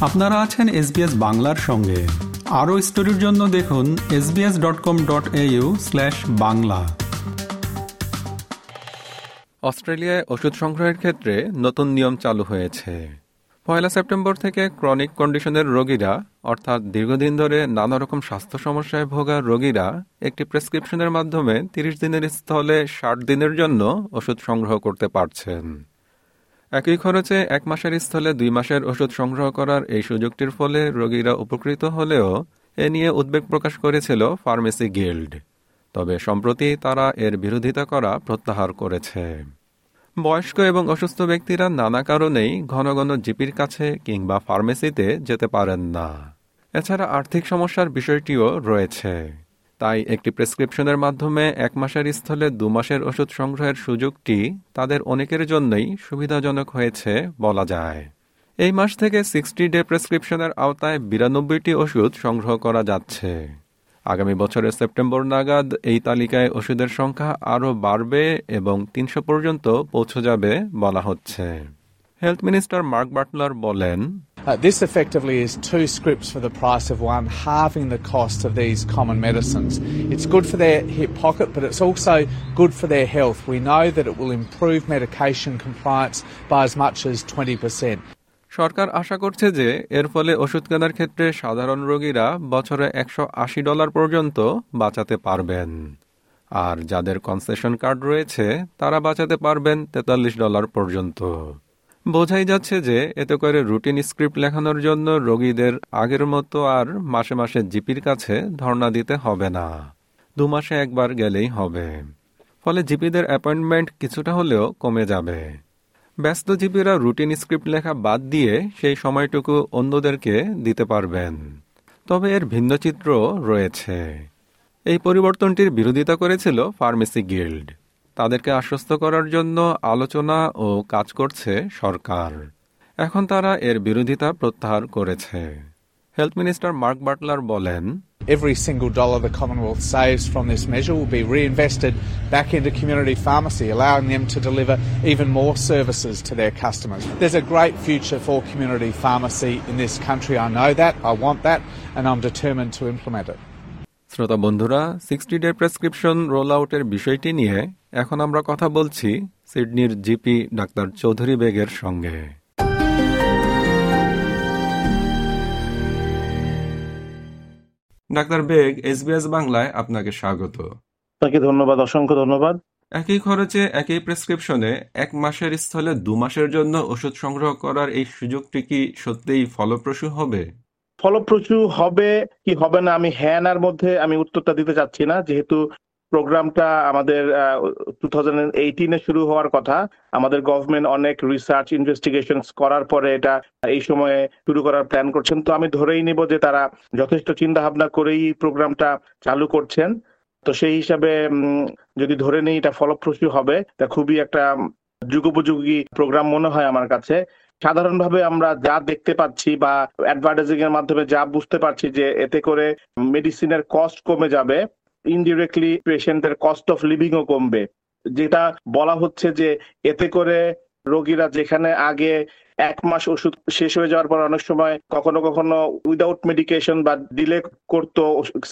আপনারা আছেন এসবিএস বাংলার সঙ্গে। আরও স্টোরির জন্য দেখুন SBS dot com dot slash Bangla. অস্ট্রেলিয়ায় ওষুধ সংগ্রহের ক্ষেত্রে নতুন নিয়ম চালু হয়েছে। পয়লা সেপ্টেম্বর থেকে ক্রনিক কন্ডিশনের রোগীরা, অর্থাৎ দীর্ঘদিন ধরে নানা রকম স্বাস্থ্য সমস্যায় ভোগা রোগীরা, একটি প্রেসক্রিপশনের মাধ্যমে তিরিশ দিনের স্থলে ষাট দিনের জন্য ওষুধ সংগ্রহ করতে পারছেন। একই খরচে এক মাসের স্থলে দুই মাসের ওষুধ সংগ্রহ করার এই সুযোগটির ফলে রোগীরা উপকৃত হলেও এ নিয়ে উদ্বেগ প্রকাশ করেছিল ফার্মেসি গিল্ড। তবে সম্প্রতি তারা এর বিরোধিতা করা প্রত্যাহার করেছে। বয়স্ক এবং অসুস্থ ব্যক্তিরা নানা কারণেই ঘন ঘন জিপির কাছে কিংবা ফার্মেসিতে যেতে পারেন না। এছাড়া আর্থিক সমস্যার বিষয়টিও রয়েছে। তাই একটি প্রেসক্রিপশনের মাধ্যমে এক মাসের স্থলে দু মাসের ওষুধ সংগ্রহের সুযোগটি তাদের অনেকের জন্যই সুবিধাজনক হয়েছে বলা যায়। এই মাস থেকে সিক্সটি ডে প্রেসক্রিপশনের আওতায় বিরানব্বইটি ওষুধ সংগ্রহ করা যাচ্ছে। আগামী বছরের সেপ্টেম্বর নাগাদ এই তালিকায় ওষুধের সংখ্যা আরও বাড়বে এবং তিনশো পর্যন্ত পৌঁছে যাবে বলা হচ্ছে। হেলথ মিনিস্টার মার্ক বাটলার বলেন Uh, this effectively is two scripts for the price of one, halving the cost of these common medicines. It's good for their hip pocket, but it's also good for their health. We know that it will improve medication compliance by as much as 20%. সরকার আশা করছে যে এর ফলে ওষুধ কেনার ক্ষেত্রে সাধারণ রোগীরা বছরে একশো আশি ডলার পর্যন্ত বাঁচাতে পারবেন আর যাদের কনসেশন কার্ড রয়েছে তারা বাঁচাতে পারবেন তেতাল্লিশ ডলার পর্যন্ত বোঝাই যাচ্ছে যে এতে করে রুটিন স্ক্রিপ্ট লেখানোর জন্য রোগীদের আগের মতো আর মাসে মাসে জিপির কাছে ধর্ণা দিতে হবে না। দু মাসে একবার গেলেই হবে। ফলে জিপিদের অ্যাপয়েন্টমেন্ট কিছুটা হলেও কমে যাবে। ব্যস্ত জিপিরা রুটিন স্ক্রিপ্ট লেখা বাদ দিয়ে সেই সময়টুকু অন্যদেরকে দিতে পারবেন। তবে এর ভিন্ন চিত্র রয়েছে। এই পরিবর্তনটির বিরোধিতা করেছিল ফার্মেসি গিল্ড। তাদেরকে আশ্বস্ত করার জন্য আলোচনা ও কাজ করছে সরকার এখন তারা এর বিরোধিতা প্রত্যাহার করেছে হেলথ মিনিস্টার মার্ক বাটলার বলেন Every single dollar the Commonwealth saves from this measure will be reinvested back into community pharmacy, allowing them to deliver even more services to their customers. There's a great future for community pharmacy in this country. I know that, I want that, and I'm determined to implement it. শ্রোতা বন্ধুরা sixty day prescription role আউটের বিষয়টি নিয়ে এখন আমরা কথা বলছি সিডনির GP doctor Chowdhury বেগের সঙ্গে। ডাক্তার বেগ এসবিএস বাংলায় আপনাকে স্বাগত। আপনাকে ধন্যবাদ অসংখ্য ধন্যবাদ। একই খরচে একই প্রেসক্রিপশনে এক মাসের স্থলে দু মাসের জন্য ওষুধ সংগ্রহ করার এই সুযোগটি কি সত্যিই ফলপ্রসূ হবে? ফলপ্রসূ হবে কি হবে না, আমি হ্যাঁ নার মধ্যে আমি উত্তরটা দিতে চাচ্ছি না। যেহেতু প্রোগ্রামটা আমাদের টু এইটিনে শুরু হওয়ার কথা, আমাদের গভর্নমেন্ট অনেক রিসার্চ ইনভেস্টিগেশন করার পরে এটা, এই সময়ে শুরু করার প্ল্যান করছেন। তো আমি ধরেই নিব যে তারা যথেষ্ট চিন্তা ভাবনা করেই প্রোগ্রামটা চালু করছেন। তো সেই হিসাবে যদি ধরে নিই এটা ফলপ্রসূ হবে তা খুবই একটা যুগোপযোগী প্রোগ্রাম মনে হয় আমার কাছে। সাধারণভাবে আমরা যা দেখতে পাচ্ছি বা অ্যাডভার্টাইজিং এর মাধ্যমে যা বুঝতে পারছি যে এতে করে মেডিসিনের কস্ট কমে যাবে ইনডিরেক্টলি পেশেন্টের কস্ট অফ লিভিং ও কমবে। যেটা বলা হচ্ছে যে এতে করে রোগীরা যেখানে আগে এক মাস ওষুধ শেষ হয়ে যাওয়ার পর অনেক সময় কখনো কখনো উইদাউট মেডিকেশন বা ডিলে করতো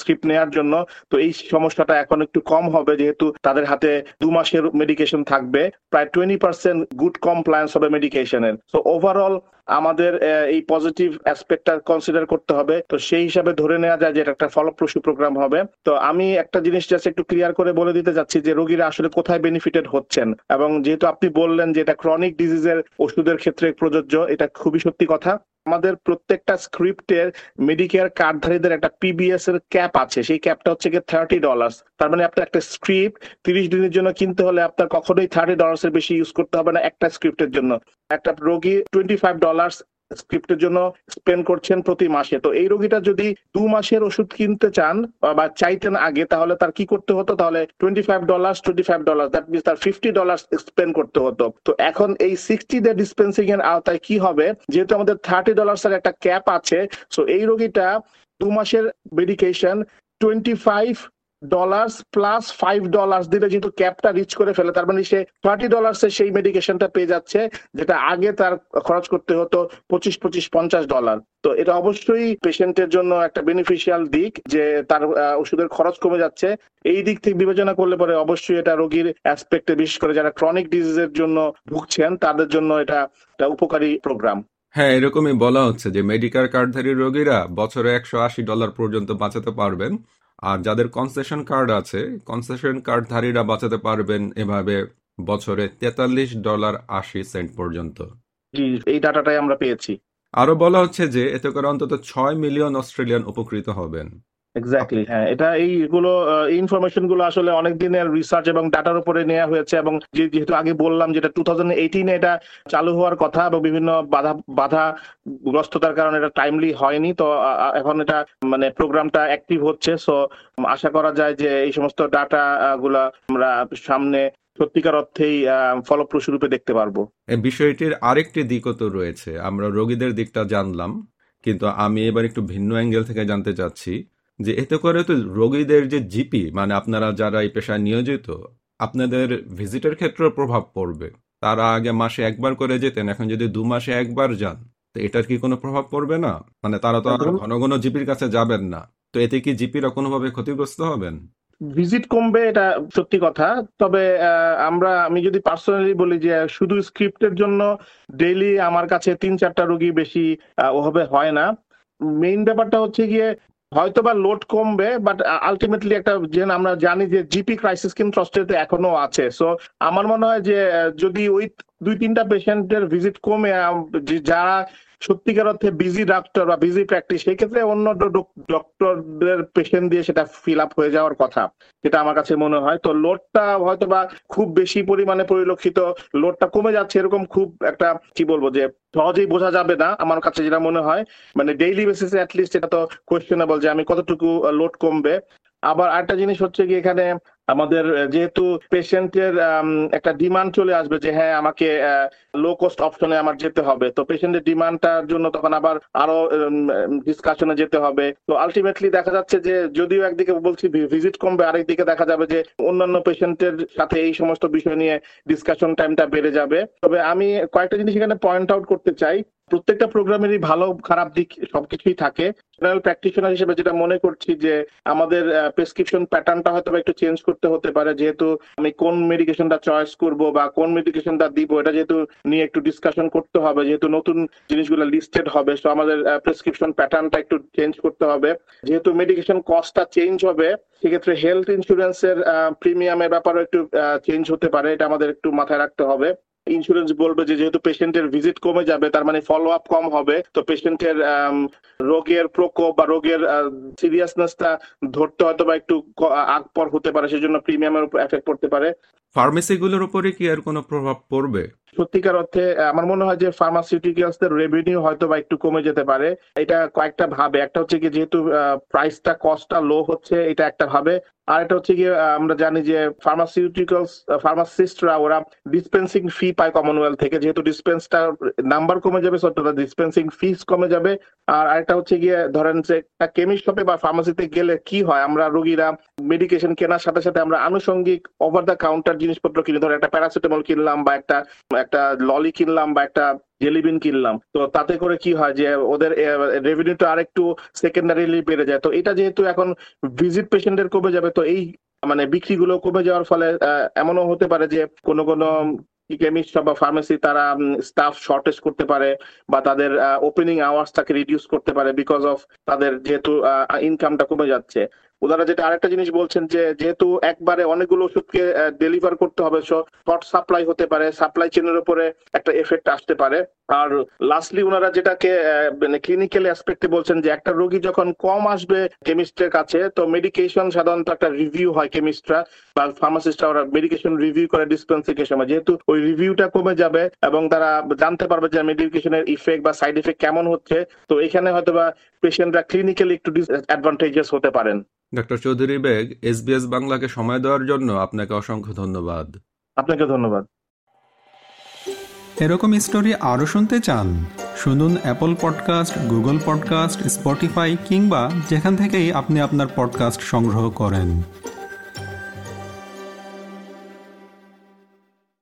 স্ক্রিপ্ট নেওয়ার জন্য। তো এই সমস্যাটা এখন একটু কম হবে যেহেতু তাদের হাতে দু মাসের মেডিকেশন থাকবে। প্রায় টোয়েন্টি পার্সেন্ট গুড কমপ্লায়েন্স হবে মেডিকেশনের তো ওভারঅল আমাদের এই পজিটিভ অ্যাসপেক্টটা কনসিডার করতে হবে। তো সেই হিসাবে ধরে নেওয়া যায় যে এটা একটা ফলপ্রসূ প্রোগ্রাম হবে। তো আমি একটা জিনিস জাস্ট একটু ক্লিয়ার করে বলে দিতে যাচ্ছি যে রোগীরা আসলে কোথায় বেনিফিটেড হচ্ছেন? এবং যেহেতু আপনি বললেন যে এটা ক্রনিক ডিজিজের ওষুধের ক্ষেত্রে প্রযোজ্য এটা খুবই সত্যি কথা। আমাদের প্রত্যেকটা স্ক্রিপ্টের মেডিকেয়ার কার্ডধারীদের একটা পিবিএস এর ক্যাপ আছে। সেই ক্যাপটা হচ্ছে গিয়ে থার্টি ডলার তার মানে আপনার একটা স্ক্রিপ্ট তিরিশ দিনের জন্য কিনতে হলে আপনার কখনোই থার্টি ডলার্স এর বেশি ইউজ করতে হবে না একটা স্ক্রিপ্টের জন্য। একটা রোগী টোয়েন্টি ফাইভ ডলার স্ক্রিপ্টের জন্য স্পেন্ড করছেন প্রতি মাসে। তো এই রোগীটা যদি দু মাসের ওষুধ কিনতে চান বা চাইতেন আগে, তাহলে তার কি করতে হতো? তাহলে twenty five dollar twenty five dollar that means তার ফিফটি ডলার স্পেন্ড করতে হতো। তো এখন এই সিক্সটি ডে ডিসপেন্সিং এর আওতায় কি হবে? যেহেতু আমাদের থার্টি ডলার এর একটা ক্যাপ আছে সো এই রোগীটা দু মাসের medication twenty five dollars plus five dollars দিলে যেহেতু ক্যাপটা রিচ করে ফেলে। তার মানে সে থার্টি ডলার্স এর সেই মেডিকেশনটা পেয়ে যাচ্ছে, যেটা আগে তার খরচ করতে হতো পঁচিশ পঁচিশ, পঞ্চাশ ডলার তো এটা অবশ্যই পেশেন্টের জন্য একটা বেনিফিশিয়াল দিক যে তার ওষুধের খরচ কমে যাচ্ছে। এই দিক থেকে বিবেচনা করলে পরে অবশ্যই এটা রোগীর অ্যাসপেক্টে বিশেষ করে যারা ক্রনিক ডিজিজের জন্য ভুগছেন, তাদের জন্য এটা একটা উপকারী প্রোগ্রাম হ্যাঁ এরকমই বলা হচ্ছে যে মেডিকেল কার্ডধারী রোগীরা বছরে একশো আশি ডলার পর্যন্ত বাঁচাতে পারবেন। আর যাদের কনসেশন কার্ড আছে কনসেশন কার্ডধারীরা বাঁচাতে পারবেন এভাবে বছরে তেতাল্লিশ ডলার আশি সেন্ট পর্যন্ত। এই ডাটাটাই আমরা পেয়েছি। আরও বলা হচ্ছে যে এতে করে অন্তত ছয় মিলিয়ন অস্ট্রেলিয়ান উপকৃত হবেন। এক্স্যাক্টলি হ্যাঁ এটা এইগুলো ইনফরমেশনগুলো আসলে অনেক দিনের রিসার্চ এবং ডাটার উপরে নেওয়া হয়েছে এবং যেহেতু আগে বললাম যেটা টু থাউজেন্ড এইটিনে এটা চালু হওয়ার কথা এবং বিভিন্ন বাধা বাধা গ্রস্ততার কারণে এটা টাইমলি হয়নি তো এখন এটা মানে প্রোগ্রামটা অ্যাক্টিভ হচ্ছে। সো আশা করা যায় যে এই সমস্ত ডাটা গুলা আমরা সামনে সত্যিকার অর্থেই ফলপ্রসূ রূপে দেখতে পারব। বিষয়টির আরেকটি দিকও তো রয়েছে। আমরা রোগীদের দিকটা জানলাম কিন্তু আমি এবার একটু ভিন্ন অ্যাঙ্গেল থেকে জানতে চাচ্ছি। যে এতে করে তো রোগীদের যে জিপি মানে আপনারা যারা এই পেশায় নিয়োজিত আপনাদের ভিজিটের ক্ষেত্রেও প্রভাব পড়বে। তারা আগে মাসে একবার করে যেতেন এখন যদি দু মাসে একবার যান তো এটার কি কোনো প্রভাব পড়বে না? মানে তারা তো ঘন ঘন জিপির কাছে যাবেন না। তো এতে কি জিপিরা কোনোভাবে ক্ষতিগ্রস্ত হবেন? ভিজিট কমবে এটা সত্যি কথা। তবে আমরা আমি যদি পার্সোনালি বলি যে শুধু স্ক্রিপ্টের জন্য ডেইলি আমার কাছে তিন চারটা রোগী বেশি ওভাবে হয় না। মেইন ব্যাপারটা হচ্ছে গিয়ে হয়তো বা লোড কমবে বাট আলটিমেটলি একটা যেন আমরা জানি যে জিপি ক্রাইসিস কিন্তু অস্ট্রেলিয়াতে এখনও আছে। সো আমার মনে হয় যে যদি ওই দুই তিনটা পেশেন্টের ভিজিট কমে যারা সত্যিকার অর্থে বিজি ডাক্তার বা বিজি প্র্যাকটিস সেই ক্ষেত্রে অন্য ডক্টরদের পেশেন্ট দিয়ে সেটা ফিল আপ হয়ে যাওয়ার কথা, যেটা আমার কাছে মনে হয়। তো লোডটা হয়তো বা খুব বেশি পরিমাণে পরিলক্ষিত লোডটা কমে যাচ্ছে এরকম খুব একটা, কি বলব যে, সহজেই বোঝা যাবে না, আমার কাছে যেটা মনে হয়। মানে ডেইলি বেসিসে অ্যাটলিস্ট এটা তো কোয়েশ্চেনেবল যে আমি কতটুকু লোড কমবে। আবার আরেকটা জিনিস হচ্ছে কি এখানে আমাদের যেহেতু পেশেন্টের একটা ডিমান্ড চলে আসবে যে হ্যাঁ আমাকে লো কস্ট অপশনে আমার যেতে হবে। তো পেশেন্টের ডিমান্ডটার জন্য তখন আবার আরও ডিসকাশনে যেতে হবে। তো আলটিমেটলি দেখা যাচ্ছে যে, যদিও একদিকে বলছি ভিজিট কমবে, আরেকদিকে দেখা যাবে যে, অন্যান্য পেশেন্টের সাথে এই সমস্ত বিষয় নিয়ে ডিসকাশন টাইমটা বেড়ে যাবে। তবে আমি কয়েকটা জিনিস এখানে পয়েন্ট আউট করতে চাই। প্রত্যেকটা প্রোগ্রামেরই ভালো, খারাপ দিক সবকিছুই থাকে। জেনারেল প্র্যাকটিশনার হিসেবে যেটা মনে করছি যে, আমাদের প্রেসক্রিপশন প্যাটার্নটা হয়তো একটু চেঞ্জ করতে হতে পারে, যেহেতু আমি কোন মেডিকেশনটা চয়েস করব বা কোন মেডিকেশনটা দিব, এটা যেহেতু নিয়ে একটু ডিসকাশন করতে হবে, যেহেতু নতুন জিনিসগুলো লিস্টেড হবে সো আমাদের প্রেসক্রিপশন প্যাটার্নটা একটু চেঞ্জ করতে হবে। যেহেতু মেডিকেশন কস্টটা চেঞ্জ হবে, সেক্ষেত্রে হেলথ ইন্স্যুরেন্সের প্রিমিয়ামের ব্যাপারে একটু চেঞ্জ হতে পারে, এটা আমাদের একটু মাথায় রাখতে হবে। ইন্স্যুরেন্স বলবে যে যেহেতু পেশেন্টের ভিজিট কমে যাবে, তার মানে ফলো আপ কম হবে, তো পেশেন্টের রোগের প্রকোপ বা রোগের সিরিয়াসনেসটা ধরতে হয়তো বা একটু আগ পর হতে পারে, সেজন্য প্রিমিয়ামের উপর এফেক্ট পড়তে পারে। ফার্মেসিগুলোর উপরে কি আর কোনো প্রভাব পড়বে? সত্যিকার অর্থে আমার মনে হয় যে ফার্মাসিউটিক্যালস এর রেভিনিউ হয়তো বা একটু কমে যেতে পারে। এটা কয়েকটা ভাবে। একটা হচ্ছে কি যেহেতু প্রাইসটা কস্টটা লো হচ্ছে, এটা একটা ভাবে। আর এটা হচ্ছে গিয়ে আমরা জানি যে ফার্মাসিউটিক্যালস ফার্মাসিস্টরা ওরা ডিসপেন্সিং ফি পায় কমনওয়েলথ থেকে। যেহেতু ডিসপেন্সটা নাম্বার কমে যাবে ডিসপেন্সিং ফিস কমে যাবে। আর আরেকটা হচ্ছে গিয়ে, ধরেন যে একটা কেমিস্ট শপে বা ফার্মাসিতে গেলে কি হয়? আমরা রোগীরা মেডিকেশন কেনার সাথে সাথে আমরা আনুষঙ্গিক ওভার দ্য কাউন্টার জিনিসপত্র কিনি, ধর একটা প্যারাসিটামল কিনলাম বা একটা একটা ললি কিনলাম বা একটা জেলিবিন কিনলাম। তো তাতে করে কি হয় যে, ওদের রেভিনিউটা আরেকটু সেকেন্ডারিলি বেড়ে যায়। তো এটা যেহেতু এখন ভিজিট পেশেন্টের কমে যাবে, তো এই মানে বিক্রিগুলো কমে যাওয়ার ফলে এমনও হতে পারে যে কোনো কোনো কেমিস্ট বা ফার্মেসি তারা স্টাফ শর্টেজ করতে পারে বা তাদের ওপেনিং আওয়ার্সটাকে রিডিউস করতে পারে বিকজ অফ তাদের যেহেতু ইনকামটা কমে যাচ্ছে। ওনারা যেটা আরেকটা জিনিস বলছেন যে যেহেতু একবারে অনেকগুলো ওষুধকে ডেলিভার করতে হবে শর্ট সাপ্লাই হতে পারে সাপ্লাই চেনের উপরে একটা এফেক্ট আসতে পারে। আর লাস্টলি ওনারা যেটাকে মানে ক্লিনিক্যাল অ্যাসপেক্টে বলছেন যে একটা রোগী যখন কম আসবে কেমিস্টের কাছে, তো মেডিকেশন সাধারণত একটা রিভিউ হয় কেমিস্টরা বা ফার্মাসিস্টরা ওরা মেডিকেশন রিভিউ করে ডিসপেন্সিংয়ের সময়। যেহেতু ওই রিভিউটা কমে যাবে এবং তারা জানতে পারবে যে মেডিকেশনের ইফেক্ট বা সাইড ইফেক্ট কেমন হচ্ছে, তো এখানে হয়তো বা পেশেন্টরা ক্লিনিক্যালি একটু ডিসঅ্যাডভান্টেজেস হতে পারেন। ডক্টর চৌধুরী বেগ এসবিএস বাংলাকে সময় দেওয়ার জন্য আপনাকে অসংখ্য ধন্যবাদ। আপনাকে ধন্যবাদ। এরকম স্টোরি আরও শুনতে চান শুনুন Apple podcast Google podcast Spotify কিংবা যেখান থেকেই আপনি আপনার পডকাস্ট সংগ্রহ করেন।